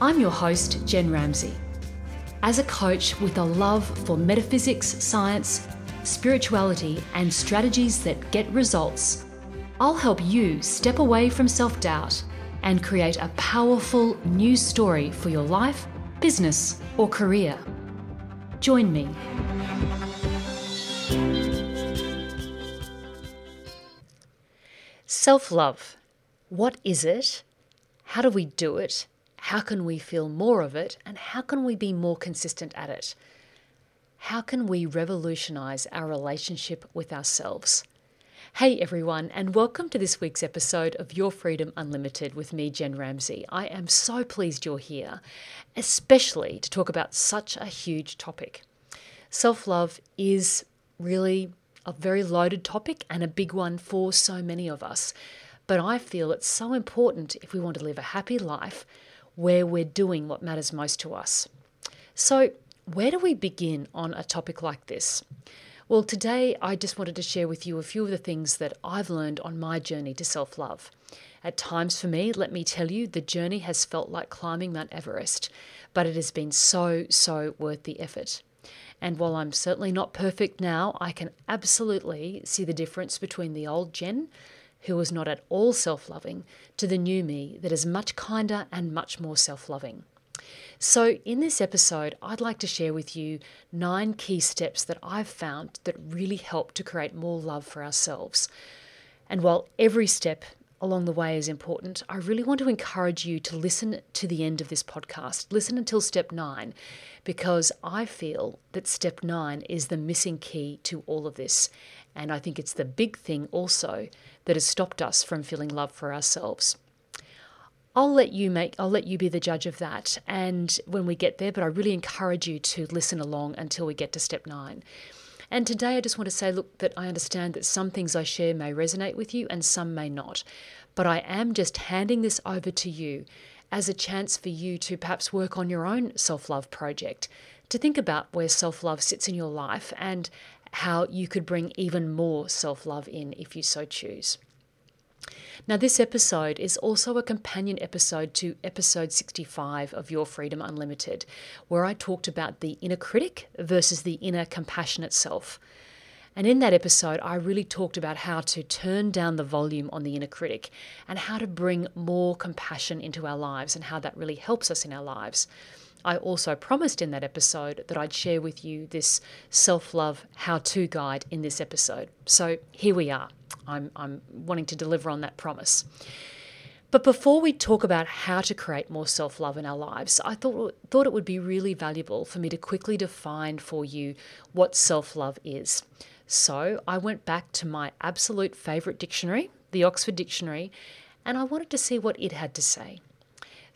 I'm your host, Jen Ramsey. As a coach with a love for metaphysics, science, spirituality, and strategies that get results, I'll help you step away from self doubt and create a powerful new story for your life, business, or career. Join me. Self love. What is it? How do we do it? How can we feel more of it? And how can we be more consistent at it? How can we revolutionize our relationship with ourselves? Hey everyone, and welcome to this week's episode of Your Freedom Unlimited with me, Jen Ramsey. I am so pleased you're here, especially to talk about such a huge topic. Self love is really a very loaded topic and a big one for so many of us. But I feel it's so important if we want to live a happy life where we're doing what matters most to us. So, where do we begin on a topic like this? Well, today I just wanted to share with you a few of the things that I've learned on my journey to self love. At times for me, let me tell you, the journey has felt like climbing Mount Everest, but it has been so, so worth the effort. And while I'm certainly not perfect now, I can absolutely see the difference between the old Jen who was not at all self loving, to the new me that is much kinder and much more self loving. So, in this episode, I'd like to share with you nine key steps that I've found that really help to create more love for ourselves. And while every step along the way is important, I really want to encourage you to listen to the end of this podcast. Listen until step nine, because I feel that step nine is the missing key to all of this. And I think it's the big thing also that has stopped us from feeling love for ourselves. I'll let you make I'll let you be the judge of that and when we get there but I really encourage you to listen along until we get to step 9. And today I just want to say look that I understand that some things I share may resonate with you and some may not. But I am just handing this over to you as a chance for you to perhaps work on your own self-love project, to think about where self-love sits in your life and how you could bring even more self love in if you so choose. Now, this episode is also a companion episode to episode 65 of Your Freedom Unlimited, where I talked about the inner critic versus the inner compassionate self. And in that episode, I really talked about how to turn down the volume on the inner critic and how to bring more compassion into our lives and how that really helps us in our lives. I also promised in that episode that I'd share with you this self love how to guide in this episode. So here we are. I'm, I'm wanting to deliver on that promise. But before we talk about how to create more self love in our lives, I thought, thought it would be really valuable for me to quickly define for you what self love is. So I went back to my absolute favourite dictionary, the Oxford Dictionary, and I wanted to see what it had to say.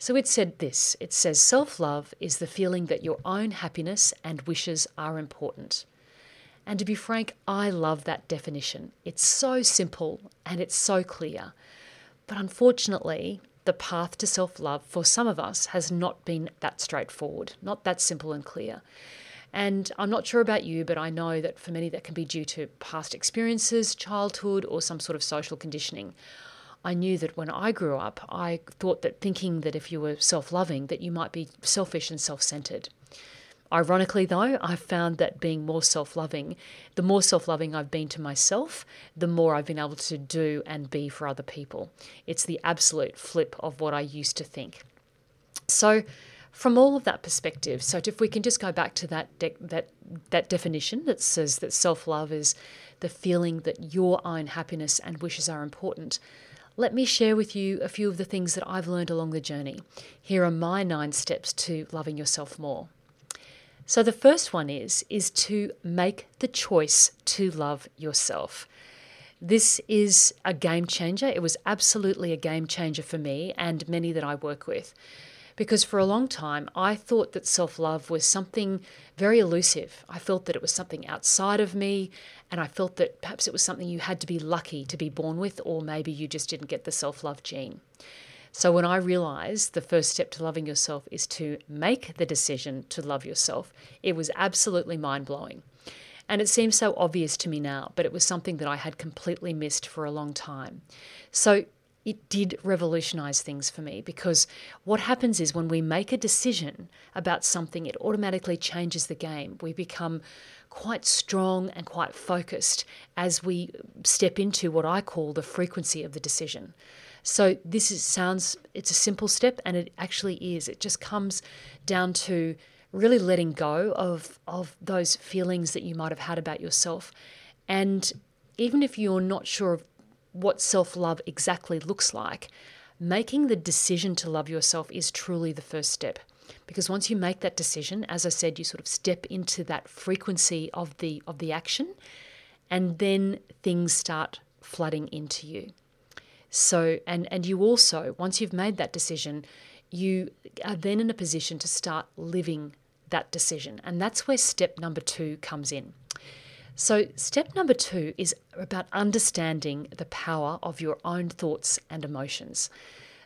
So it said this it says, self love is the feeling that your own happiness and wishes are important. And to be frank, I love that definition. It's so simple and it's so clear. But unfortunately, the path to self love for some of us has not been that straightforward, not that simple and clear. And I'm not sure about you, but I know that for many that can be due to past experiences, childhood, or some sort of social conditioning. I knew that when I grew up, I thought that thinking that if you were self loving, that you might be selfish and self centered. Ironically, though, I've found that being more self loving, the more self loving I've been to myself, the more I've been able to do and be for other people. It's the absolute flip of what I used to think. So, from all of that perspective, so if we can just go back to that de- that that definition that says that self love is the feeling that your own happiness and wishes are important, let me share with you a few of the things that I've learned along the journey. Here are my nine steps to loving yourself more. So the first one is is to make the choice to love yourself. This is a game changer. It was absolutely a game changer for me and many that I work with. Because for a long time, I thought that self love was something very elusive. I felt that it was something outside of me, and I felt that perhaps it was something you had to be lucky to be born with, or maybe you just didn't get the self love gene. So when I realized the first step to loving yourself is to make the decision to love yourself, it was absolutely mind blowing. And it seems so obvious to me now, but it was something that I had completely missed for a long time. So it did revolutionize things for me because what happens is when we make a decision about something, it automatically changes the game. We become quite strong and quite focused as we step into what I call the frequency of the decision. So this is, sounds it's a simple step and it actually is. It just comes down to really letting go of of those feelings that you might have had about yourself and even if you're not sure of what self love exactly looks like, making the decision to love yourself is truly the first step. Because once you make that decision, as I said, you sort of step into that frequency of the of the action, and then things start flooding into you. So and and you also once you've made that decision, you are then in a position to start living that decision, and that's where step number two comes in. So, step number two is about understanding the power of your own thoughts and emotions.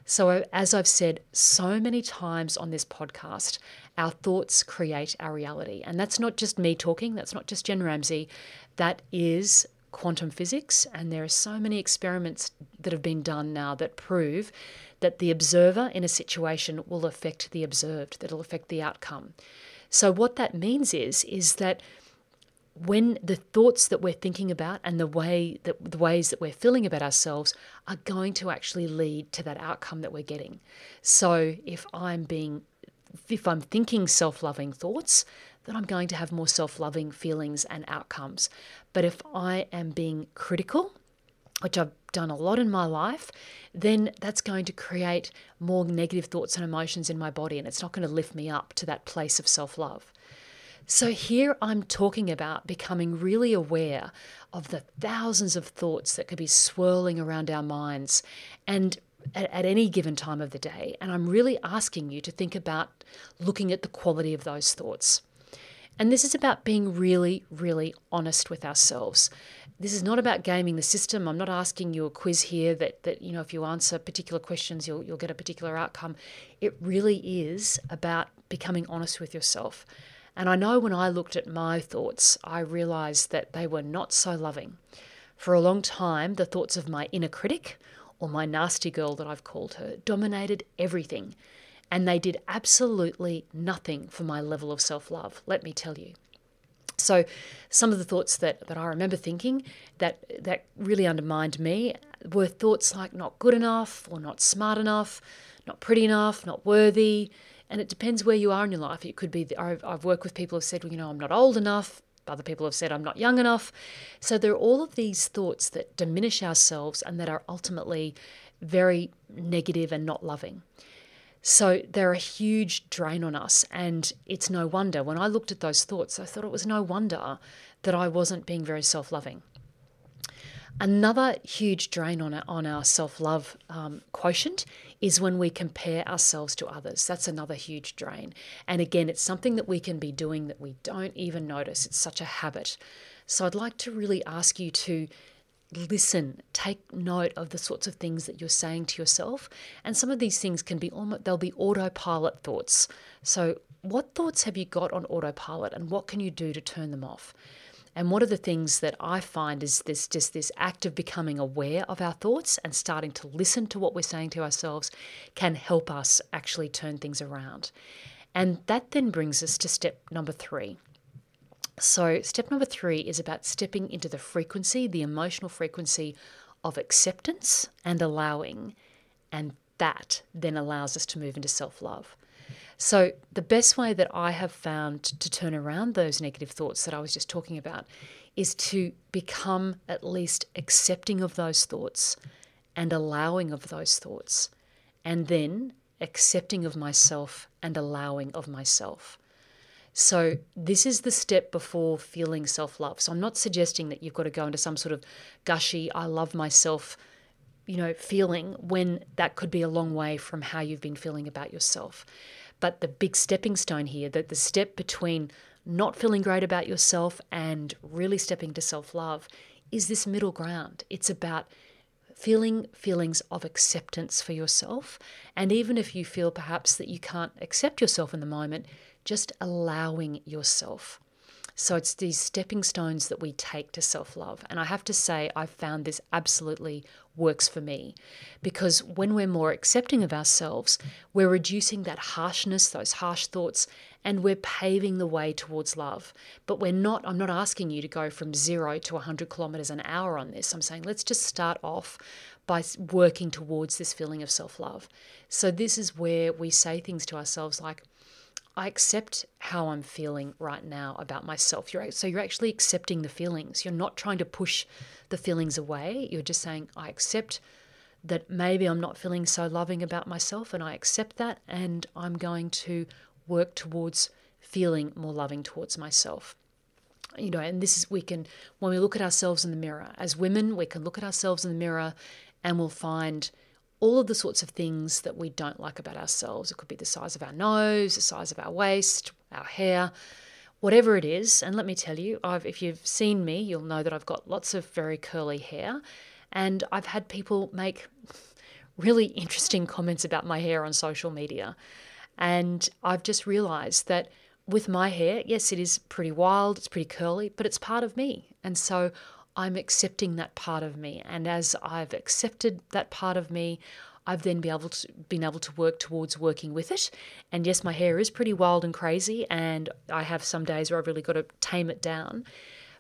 So, as I've said so many times on this podcast, our thoughts create our reality. And that's not just me talking, that's not just Jen Ramsey, that is quantum physics. And there are so many experiments that have been done now that prove that the observer in a situation will affect the observed, that'll affect the outcome. So, what that means is, is that when the thoughts that we're thinking about and the way that the ways that we're feeling about ourselves are going to actually lead to that outcome that we're getting. So if I'm being if I'm thinking self-loving thoughts, then I'm going to have more self-loving feelings and outcomes. But if I am being critical, which I've done a lot in my life, then that's going to create more negative thoughts and emotions in my body and it's not going to lift me up to that place of self-love. So, here I'm talking about becoming really aware of the thousands of thoughts that could be swirling around our minds and at, at, any given time of the day. And I'm really asking you to think about looking at the quality of those thoughts. And this is about being really, really honest with ourselves. This is not about gaming the system. I'm not asking you a quiz here that, that you know, if you answer particular questions, you'll, you'll get a particular outcome. It really is about becoming honest with yourself and I know when I looked at my thoughts, I realized that they were not so loving. For a long time, the thoughts of my inner critic, or my nasty girl that I've called her, dominated everything. And they did absolutely nothing for my level of self love, let me tell you. So, some of the thoughts that, that I remember thinking that, that really undermined me were thoughts like not good enough, or not smart enough, not pretty enough, not worthy, and it depends where you are in your life. It could be, I've, I've worked with people who have said, well, you know, I'm not old enough. Other people have said, I'm not young enough. So there are all of these thoughts that diminish ourselves and that are ultimately very negative and not loving. So they're a huge drain on us. And it's no wonder when I looked at those thoughts, I thought it was no wonder that I wasn't being very self loving. Another huge drain on our, on our self love um, quotient is when we compare ourselves to others. That's another huge drain. And again, it's something that we can be doing that we don't even notice. It's such a habit. So I'd like to really ask you to listen, take note of the sorts of things that you're saying to yourself. And some of these things can be almost, they'll be autopilot thoughts. So, what thoughts have you got on autopilot and what can you do to turn them off? And one of the things that I find is this just this act of becoming aware of our thoughts and starting to listen to what we're saying to ourselves can help us actually turn things around. And that then brings us to step number three. So, step number three is about stepping into the frequency, the emotional frequency of acceptance and allowing. And that then allows us to move into self love. So, the best way that I have found to turn around those negative thoughts that I was just talking about is to become at least accepting of those thoughts and allowing of those thoughts, and then accepting of myself and allowing of myself. So, this is the step before feeling self love. So, I'm not suggesting that you've got to go into some sort of gushy, I love myself you know, feeling when that could be a long way from how you've been feeling about yourself. But the big stepping stone here, that the step between not feeling great about yourself and really stepping to self love is this middle ground. It's about feeling feelings of acceptance for yourself. And even if you feel perhaps that you can't accept yourself in the moment, just allowing yourself. So it's these stepping stones that we take to self love. And I have to say, I've found this absolutely works for me because when we're more accepting of ourselves, we're reducing that harshness, those harsh thoughts, and we're paving the way towards love. But we're not, I'm not asking you to go from zero to 100 kilometers an hour on this. I'm saying let's just start off by working towards this feeling of self love. So this is where we say things to ourselves like, I accept how I'm feeling right now about myself. You're, so you're actually accepting the feelings. You're not trying to push the feelings away. You're just saying, I accept that maybe I'm not feeling so loving about myself, and I accept that, and I'm going to work towards feeling more loving towards myself. You know, and this is, we can, when we look at ourselves in the mirror, as women, we can look at ourselves in the mirror and we'll find all of the sorts of things that we don't like about ourselves. It could be the size of our nose, the size of our waist, our hair, whatever it is. And let me tell you, I've, if you've seen me, you'll know that I've got lots of very curly hair. And I've had people make really interesting comments about my hair on social media. And I've just realized that with my hair, yes, it is pretty wild, it's pretty curly, but it's part of me. And so I'm accepting that part of me. And as I've accepted that part of me, I've then been able to been able to work towards working with it. And yes, my hair is pretty wild and crazy, and I have some days where I've really got to tame it down.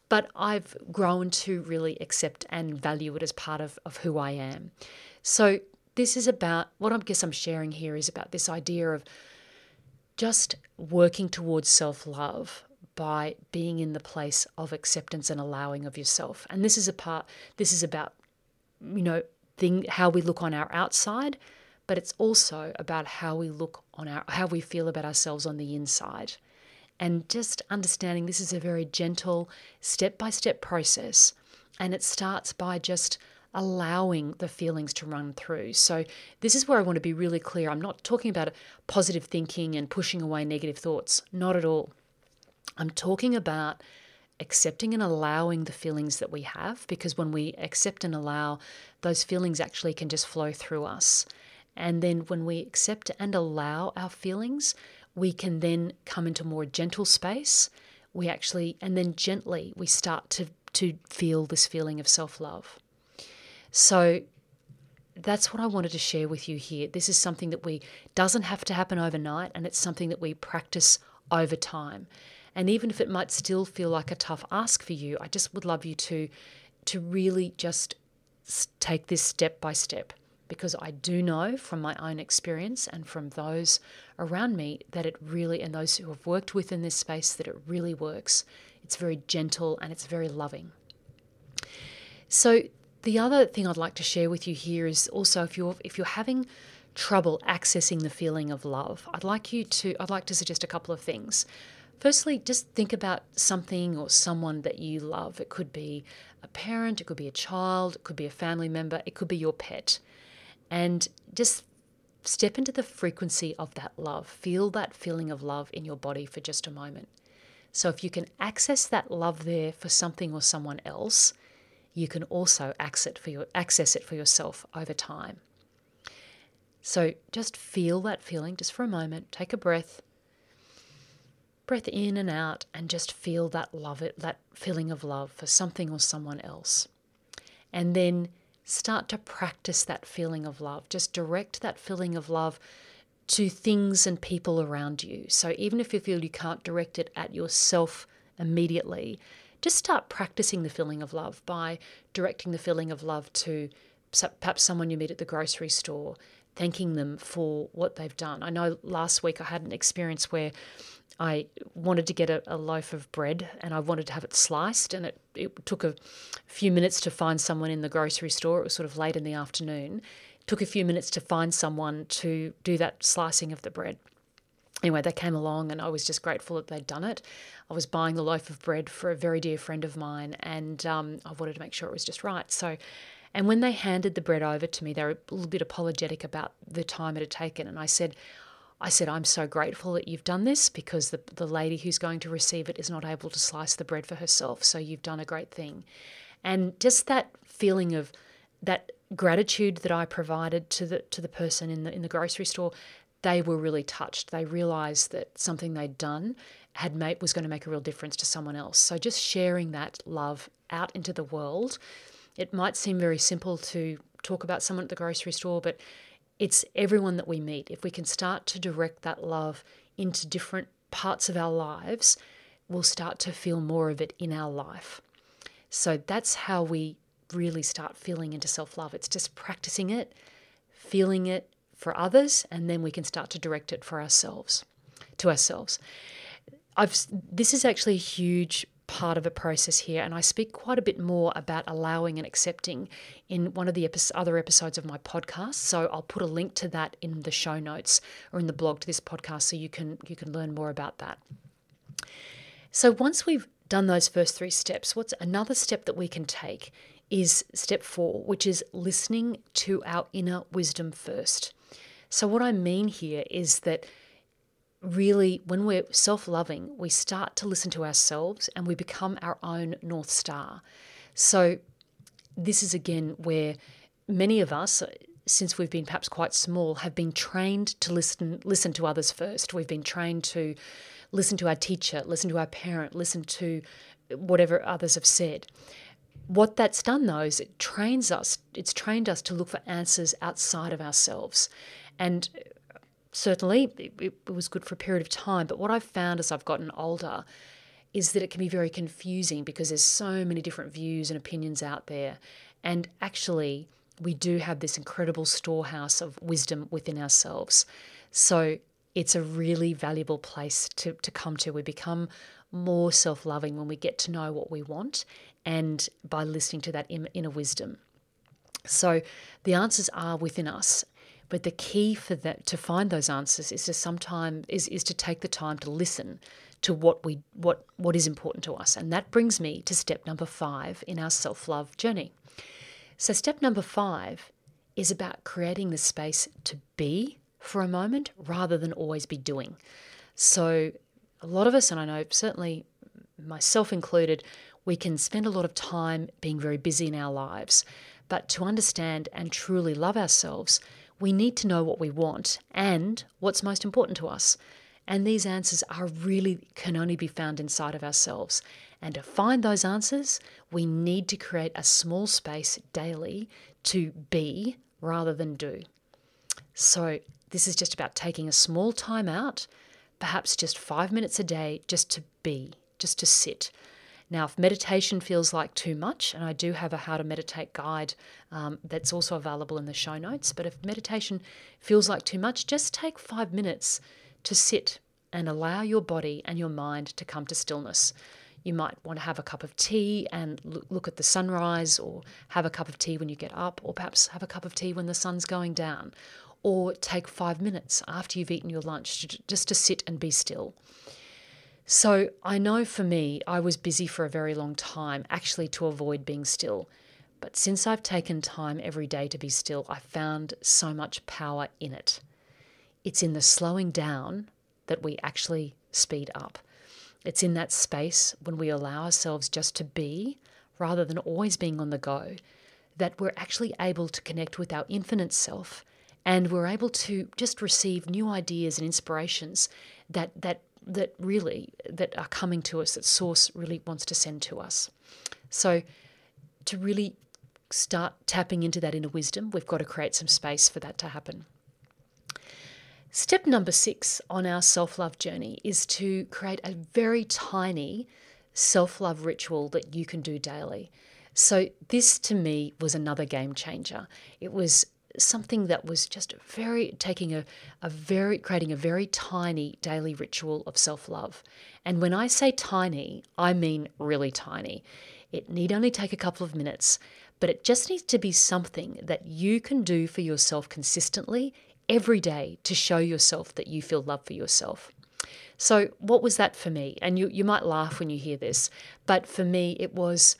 But I've grown to really accept and value it as part of, of who I am. So this is about what I guess I'm sharing here is about this idea of just working towards self-love by being in the place of acceptance and allowing of yourself. And this is a part this is about you know thing how we look on our outside, but it's also about how we look on our how we feel about ourselves on the inside. And just understanding this is a very gentle step-by-step process and it starts by just allowing the feelings to run through. So, this is where I want to be really clear. I'm not talking about positive thinking and pushing away negative thoughts, not at all. I'm talking about accepting and allowing the feelings that we have because when we accept and allow, those feelings actually can just flow through us. And then when we accept and allow our feelings, we can then come into more gentle space. We actually, and then gently, we start to, to feel this feeling of self love. So that's what I wanted to share with you here. This is something that we doesn't have to happen overnight and it's something that we practice over time. And even if it might still feel like a tough ask for you, I just would love you to to really just take this step by step because I do know from my own experience and from those around me that it really and those who have worked within this space that it really works. It's very gentle and it's very loving. So the other thing I'd like to share with you here is also if you're if you're having trouble accessing the feeling of love, I'd like you to I'd like to suggest a couple of things. Firstly, just think about something or someone that you love. It could be a parent, it could be a child, it could be a family member, it could be your pet. And just step into the frequency of that love. Feel that feeling of love in your body for just a moment. So, if you can access that love there for something or someone else, you can also access it for, your, access it for yourself over time. So, just feel that feeling just for a moment. Take a breath breath in and out and just feel that love it that feeling of love for something or someone else. And then start to practice that feeling of love. Just direct that feeling of love to things and people around you. So even if you feel you can't direct it at yourself immediately just start practicing the feeling of love by directing the feeling of love to perhaps someone you meet at the grocery store thanking them for what they've done. I know last week i had an experience where I wanted to get a, a, loaf of bread and I wanted to have it sliced, and it, it took a few minutes to find someone in the grocery store. It was sort of late in the afternoon. It took a few minutes to find someone to do that slicing of the bread. Anyway, they came along and I was just grateful that they'd done it. I was buying the loaf of bread for a very dear friend of mine and um, I wanted to make sure it was just right. So And when they handed the bread over to me, they were a little bit apologetic about the time it had taken. And I said, I said, I'm so grateful that you've done this because the, the lady who's going to receive it is not able to slice the bread for herself. So you've done a great thing. And just that feeling of that gratitude that I provided to the to the person in the in the grocery store, they were really touched. They realized that something they'd done had made was going to make a real difference to someone else. So just sharing that love out into the world. It might seem very simple to talk about someone at the grocery store, but it's everyone that we meet. If we can start to direct that love into different parts of our lives, we'll start to feel more of it in our life. So that's how we really start feeling into self love. It's just practicing it, feeling it for others, and then we can start to direct it for ourselves, to ourselves. I've this is actually a huge part of a process here, and I speak quite a bit more about allowing and accepting in one of the other episodes of my podcast. So I'll put a link to that in the show notes or in the blog to this podcast, so you can you can learn more about that. So once we've done those first three steps, what's another step that we can take is step four, which is listening to our inner wisdom first. So, what I mean here is that really, when we're self loving, we start to listen to ourselves and we become our own North Star. So, this is again where many of us, since we've been perhaps quite small, have been trained to listen listen to others first. We've been trained to listen to our teacher, listen to our parent, listen to whatever others have said. What that's done though is it trains us, it's trained us to look for answers outside of ourselves. And certainly it, it was good for a period of time. But what I've found as I've gotten older is that it can be very confusing because there's so many different views and opinions out there. And actually, we do have this incredible storehouse of wisdom within ourselves. So it's a really valuable place to, to come to. We become more self loving when we get to know what we want and by listening to that inner wisdom. So the answers are within us. But the key for that to find those answers is to sometime is, is to take the time to listen to what we what what is important to us. And that brings me to step number five in our self-love journey. So step number five is about creating the space to be for a moment rather than always be doing. So a lot of us, and I know certainly myself included, we can spend a lot of time being very busy in our lives. But to understand and truly love ourselves, we need to know what we want and what's most important to us. And these answers are really can only be found inside of ourselves. And to find those answers, we need to create a small space daily to be rather than do. So, this is just about taking a small time out, perhaps just five minutes a day, just to be, just to sit, now, if meditation feels like too much, and I do have a how to meditate guide um, that's also available in the show notes, but if meditation feels like too much, just take five minutes to sit and allow your body and your mind to come to stillness. You might want to have a cup of tea and look at the sunrise, or have a cup of tea when you get up, or perhaps have a cup of tea when the sun's going down, or take five minutes after you've eaten your lunch just to sit and be still. So I know for me, I was busy for a very long time, actually to avoid being still. But since I've taken time every day to be still, I've found so much power in it. It's in the slowing down that we actually speed up. It's in that space when we allow ourselves just to be rather than always being on the go that we're actually able to connect with our infinite self and we're able to just receive new ideas and inspirations that that that really that are coming to us that source really wants to send to us. So to really start tapping into that inner wisdom we've got to create some space for that to happen. Step number 6 on our self-love journey is to create a very tiny self-love ritual that you can do daily. So this to me was another game changer. It was something that was just very taking a, a very creating a very tiny daily ritual of self-love. And when I say tiny, I mean really tiny. It need only take a couple of minutes, but it just needs to be something that you can do for yourself consistently every day to show yourself that you feel love for yourself. So, what was that for me? And you, you might laugh when you hear this, but for me, it was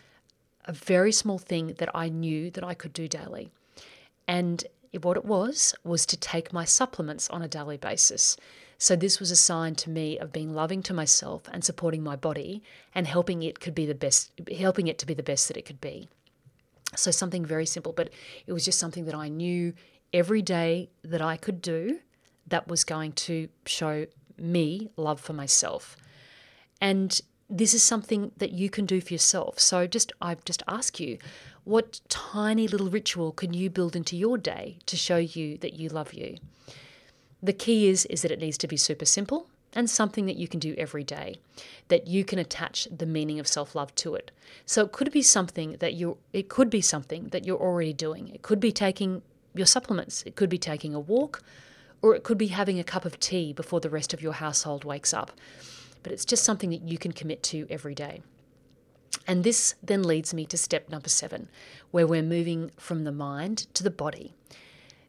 a very small thing that I knew that I could do daily. And what it was, was to take my supplements on a daily basis. So this was a sign to me of being loving to myself and supporting my body and helping it could be the best helping it to be the best that it could be. So something very simple, but it was just something that I knew every day that I could do that was going to show me love for myself. And this is something that you can do for yourself. So just I just ask you, what tiny little ritual can you build into your day to show you that you love you? The key is is that it needs to be super simple and something that you can do every day that you can attach the meaning of self-love to it. So it could be something that you it could be something that you're already doing. It could be taking your supplements, it could be taking a walk, or it could be having a cup of tea before the rest of your household wakes up but it's just something that you can commit to every day. And this then leads me to step number seven, where we're moving from the mind to the body.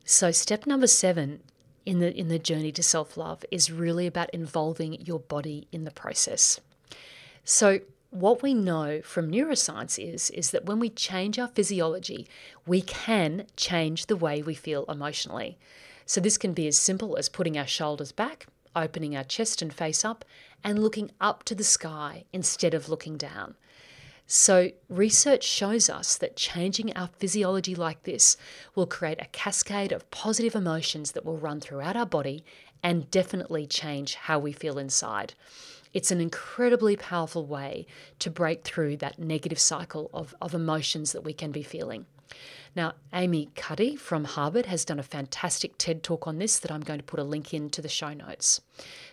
So, step number seven in the, in the journey to self love is really about involving your body in the process. So, what we know from neuroscience is, is that when we change our physiology, we can change the way we feel emotionally. So, this can be as simple as putting our shoulders back, opening our chest and face up, and looking up to the sky instead of looking down. So, research shows us that changing our physiology like this will create a cascade of positive emotions that will run throughout our body and definitely change how we feel inside. It's an incredibly powerful way to break through that negative cycle of, of emotions that we can be feeling. Now, Amy Cuddy from Harvard has done a fantastic TED talk on this that I'm going to put a link in to the show notes.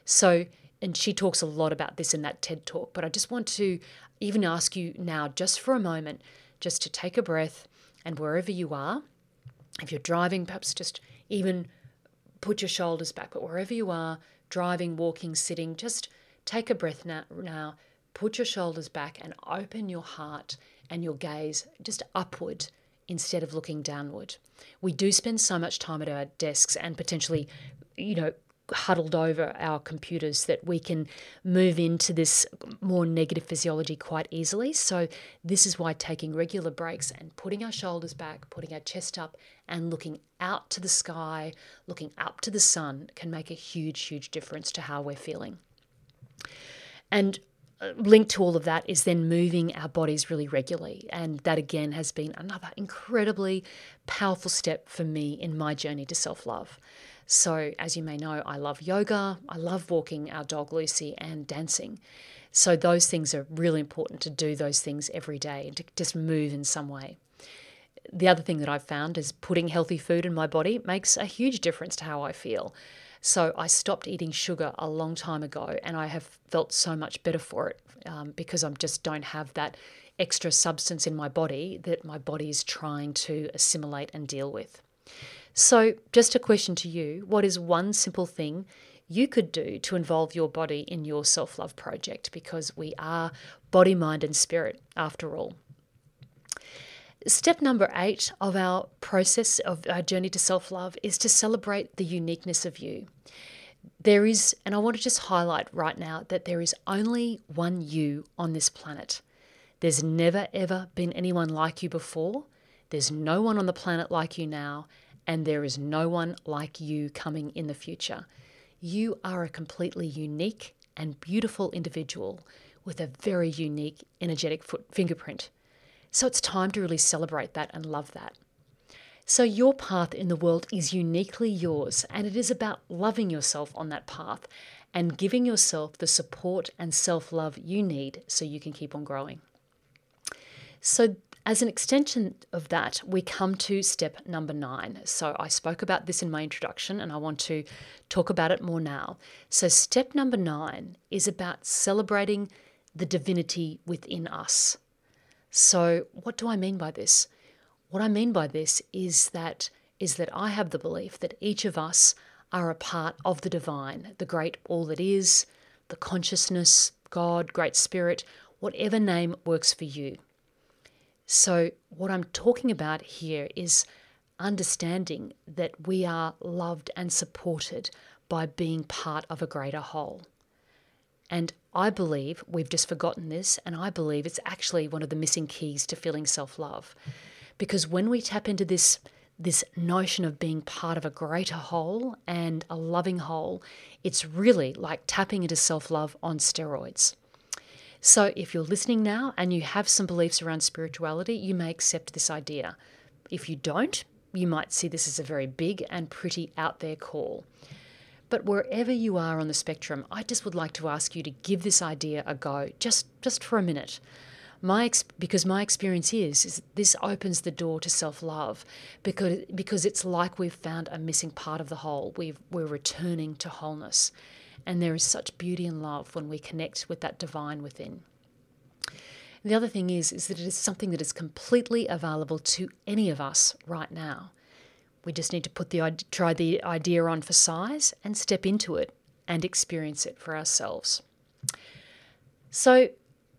So, and she talks a lot about this in that TED talk. But I just want to even ask you now, just for a moment, just to take a breath and wherever you are, if you're driving, perhaps just even put your shoulders back, but wherever you are, driving, walking, sitting, just take a breath now, now put your shoulders back and open your heart and your gaze just upward instead of looking downward. We do spend so much time at our desks and potentially, you know, huddled over our computers that we can move into this more negative physiology quite easily. So, this is why taking regular breaks and putting our shoulders back, putting our chest up, and looking out to the sky, looking up to the sun can make a huge, huge difference to how we're feeling. And uh, linked to all of that is then moving our bodies really regularly. And that again has been another incredibly powerful step for me in my journey to self love. So, as you may know, I love yoga, I love walking our dog Lucy, and dancing. So, those things are really important to do those things every day and to just move in some way. The other thing that I've found is putting healthy food in my body makes a huge difference to how I feel. So, I stopped eating sugar a long time ago and I have felt so much better for it um, because I just don't have that extra substance in my body that my body is trying to assimilate and deal with. So, just a question to you what is one simple thing you could do to involve your body in your self love project? Because we are body, mind, and spirit after all. Step number eight of our process of our journey to self love is to celebrate the uniqueness of you. There is, and I want to just highlight right now that there is only one you on this planet. There's never ever been anyone like you before. There's no one on the planet like you now, and there is no one like you coming in the future. You are a completely unique and beautiful individual with a very unique energetic foot fingerprint. So it's time to really celebrate that and love that. So, your path in the world is uniquely yours, and it is about loving yourself on that path and giving yourself the support and self love you need so you can keep on growing. So, as an extension of that, we come to step number nine. So, I spoke about this in my introduction and I want to talk about it more now. So, step number nine is about celebrating the divinity within us. So, what do I mean by this? What I mean by this is that is that I have the belief that each of us are a part of the divine, the great all that is, the consciousness, God, great spirit, whatever name works for you. So, what I'm talking about here is understanding that we are loved and supported by being part of a greater whole. And I believe we've just forgotten this, and I believe it's actually one of the missing keys to feeling self love. Because when we tap into this, this notion of being part of a greater whole and a loving whole, it's really like tapping into self love on steroids. So, if you're listening now and you have some beliefs around spirituality, you may accept this idea. If you don't, you might see this as a very big and pretty out there call. But wherever you are on the spectrum, I just would like to ask you to give this idea a go, just just for a minute. My ex- because my experience is, is this opens the door to self-love because because it's like we've found a missing part of the whole. We've, we're returning to wholeness. And there is such beauty and love when we connect with that divine within. the other thing is, is that it is something that is completely available to any of us right now. We just need to put the try the idea on for size and step into it and experience it for ourselves. So,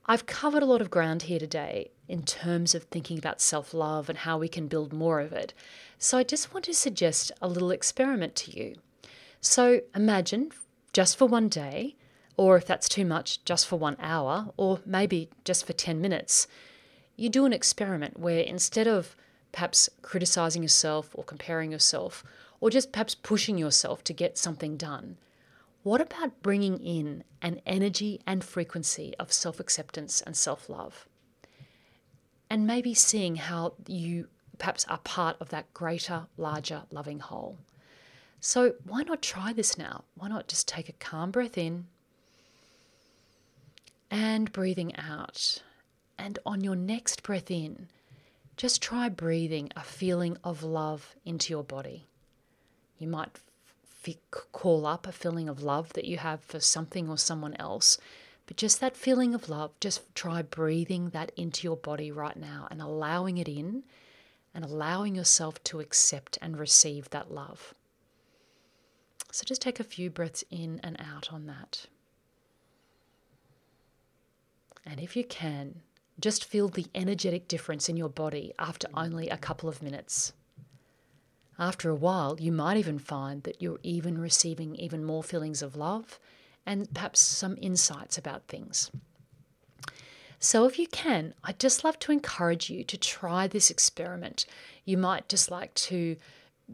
I've covered a lot of ground here today in terms of thinking about self love and how we can build more of it. So, I just want to suggest a little experiment to you. So, imagine just for one day, or if that's too much, just for one hour, or maybe just for 10 minutes, you do an experiment where instead of perhaps criticizing yourself or comparing yourself, or just perhaps pushing yourself to get something done, what about bringing in an energy and frequency of self acceptance and self love? And maybe seeing how you perhaps are part of that greater, larger, loving whole. So, why not try this now? Why not just take a calm breath in and breathing out? And on your next breath in, just try breathing a feeling of love into your body. You might f- call up a feeling of love that you have for something or someone else, but just that feeling of love, just try breathing that into your body right now and allowing it in and allowing yourself to accept and receive that love. So just take a few breaths in and out on that. And if you can, just feel the energetic difference in your body after only a couple of minutes. After a while, you might even find that you're even receiving even more feelings of love and perhaps some insights about things. So, if you can, I'd just love to encourage you to try this experiment. You might just like to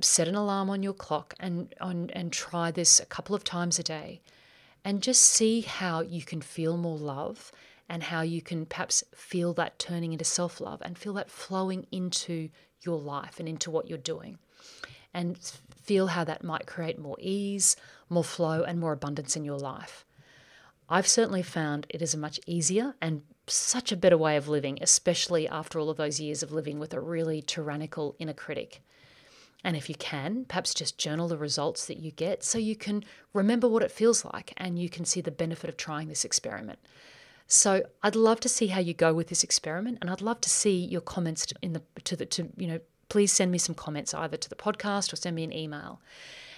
set an alarm on your clock and on and try this a couple of times a day and just see how you can feel more love and how you can perhaps feel that turning into self-love and feel that flowing into your life and into what you're doing and feel how that might create more ease, more flow and more abundance in your life. I've certainly found it is a much easier and such a better way of living, especially after all of those years of living with a really tyrannical inner critic. And if you can, perhaps just journal the results that you get so you can remember what it feels like and you can see the benefit of trying this experiment. So I'd love to see how you go with this experiment and I'd love to see your comments in the to the to you know please send me some comments either to the podcast or send me an email.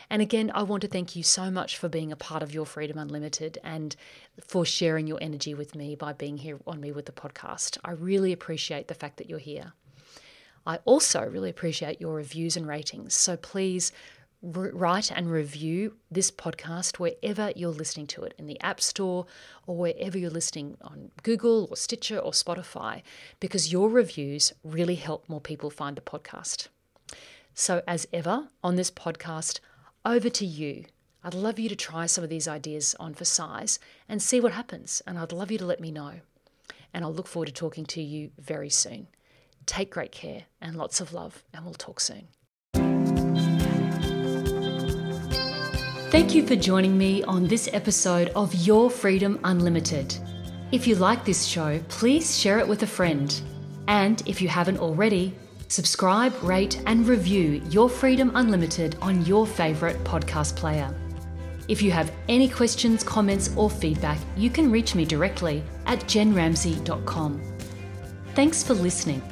And again, I want to thank you so much for being a part of Your Freedom Unlimited and for sharing your energy with me by being here on me with the podcast. I really appreciate the fact that you're here. I also really appreciate your reviews and ratings. So please write and review this podcast wherever you're listening to it in the App Store or wherever you're listening on Google or Stitcher or Spotify, because your reviews really help more people find the podcast. So, as ever on this podcast, over to you. I'd love you to try some of these ideas on for size and see what happens. And I'd love you to let me know. And I'll look forward to talking to you very soon. Take great care and lots of love, and we'll talk soon. Thank you for joining me on this episode of Your Freedom Unlimited. If you like this show, please share it with a friend. And if you haven't already, subscribe, rate, and review Your Freedom Unlimited on your favourite podcast player. If you have any questions, comments, or feedback, you can reach me directly at jenramsey.com. Thanks for listening.